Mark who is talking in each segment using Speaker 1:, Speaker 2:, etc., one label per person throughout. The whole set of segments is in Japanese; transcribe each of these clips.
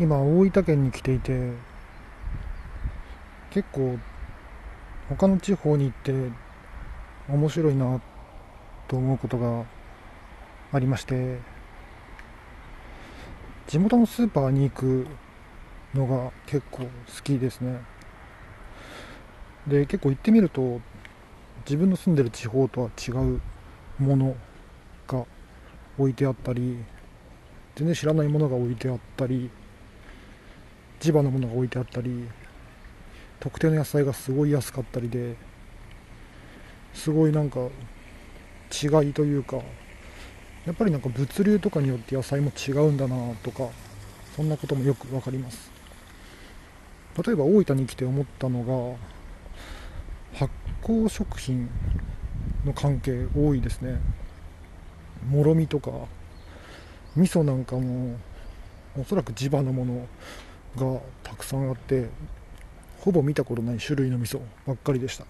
Speaker 1: 今大分県に来ていて結構他の地方に行って面白いなと思うことがありまして地元のスーパーに行くのが結構好きですね。で結構行ってみると自分の住んでる地方とは違うものが置いてあったり全然知らないものが置いてあったり地場のものが置いてあったり特定の野菜がすごい安かったりですごいなんか違いというかやっぱりなんか物流とかによって野菜も違うんだなとかそんなこともよく分かります。例えば大分に来て思ったのが発酵食品の関係多いですね。もろみとか味噌なんかもおそらく地場のものがたくさんあってほぼ見たことない種類の味噌ばっかりでした。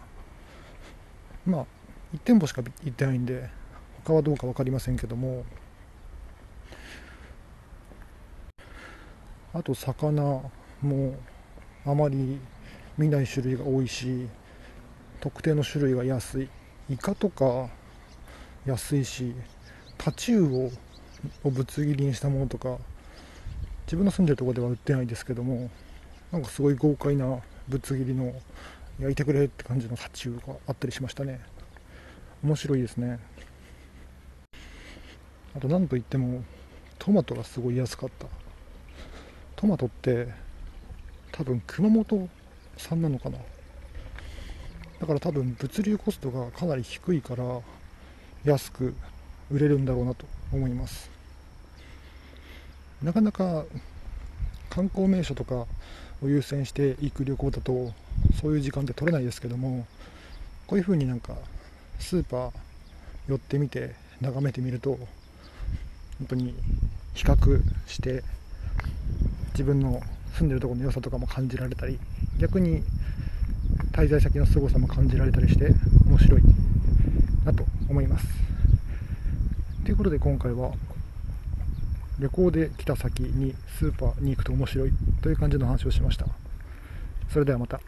Speaker 1: まあ1店舗しか行ってないんで他はどうか分かりませんけども。あと魚もあまり見ない種類が多いし特定の種類が安い。イカとか安いしタチウオをぶつ切りにしたものとか自分の住んでるとこでは売ってないですけどもなんかすごい豪快なぶつ切りの焼いてくれって感じのタチウオがあったりしましたね。面白いですね。あと何といってもトマトがすごい安かった。トマトって多分熊本産なのかな。だから多分物流コストがかなり低いから安く売れるんだろうなと思います。なかなか観光名所とかを優先して行く旅行だとそういう時間って取れないですけどもこういう風になんかスーパー寄ってみて眺めてみると本当に比較して自分の住んでるところの良さとかも感じられたり逆に滞在先の凄さも感じられたりして面白いなと思います。ということで今回は旅行で来た先にスーパーに行くと面白いという感じの話をしました。それではまた。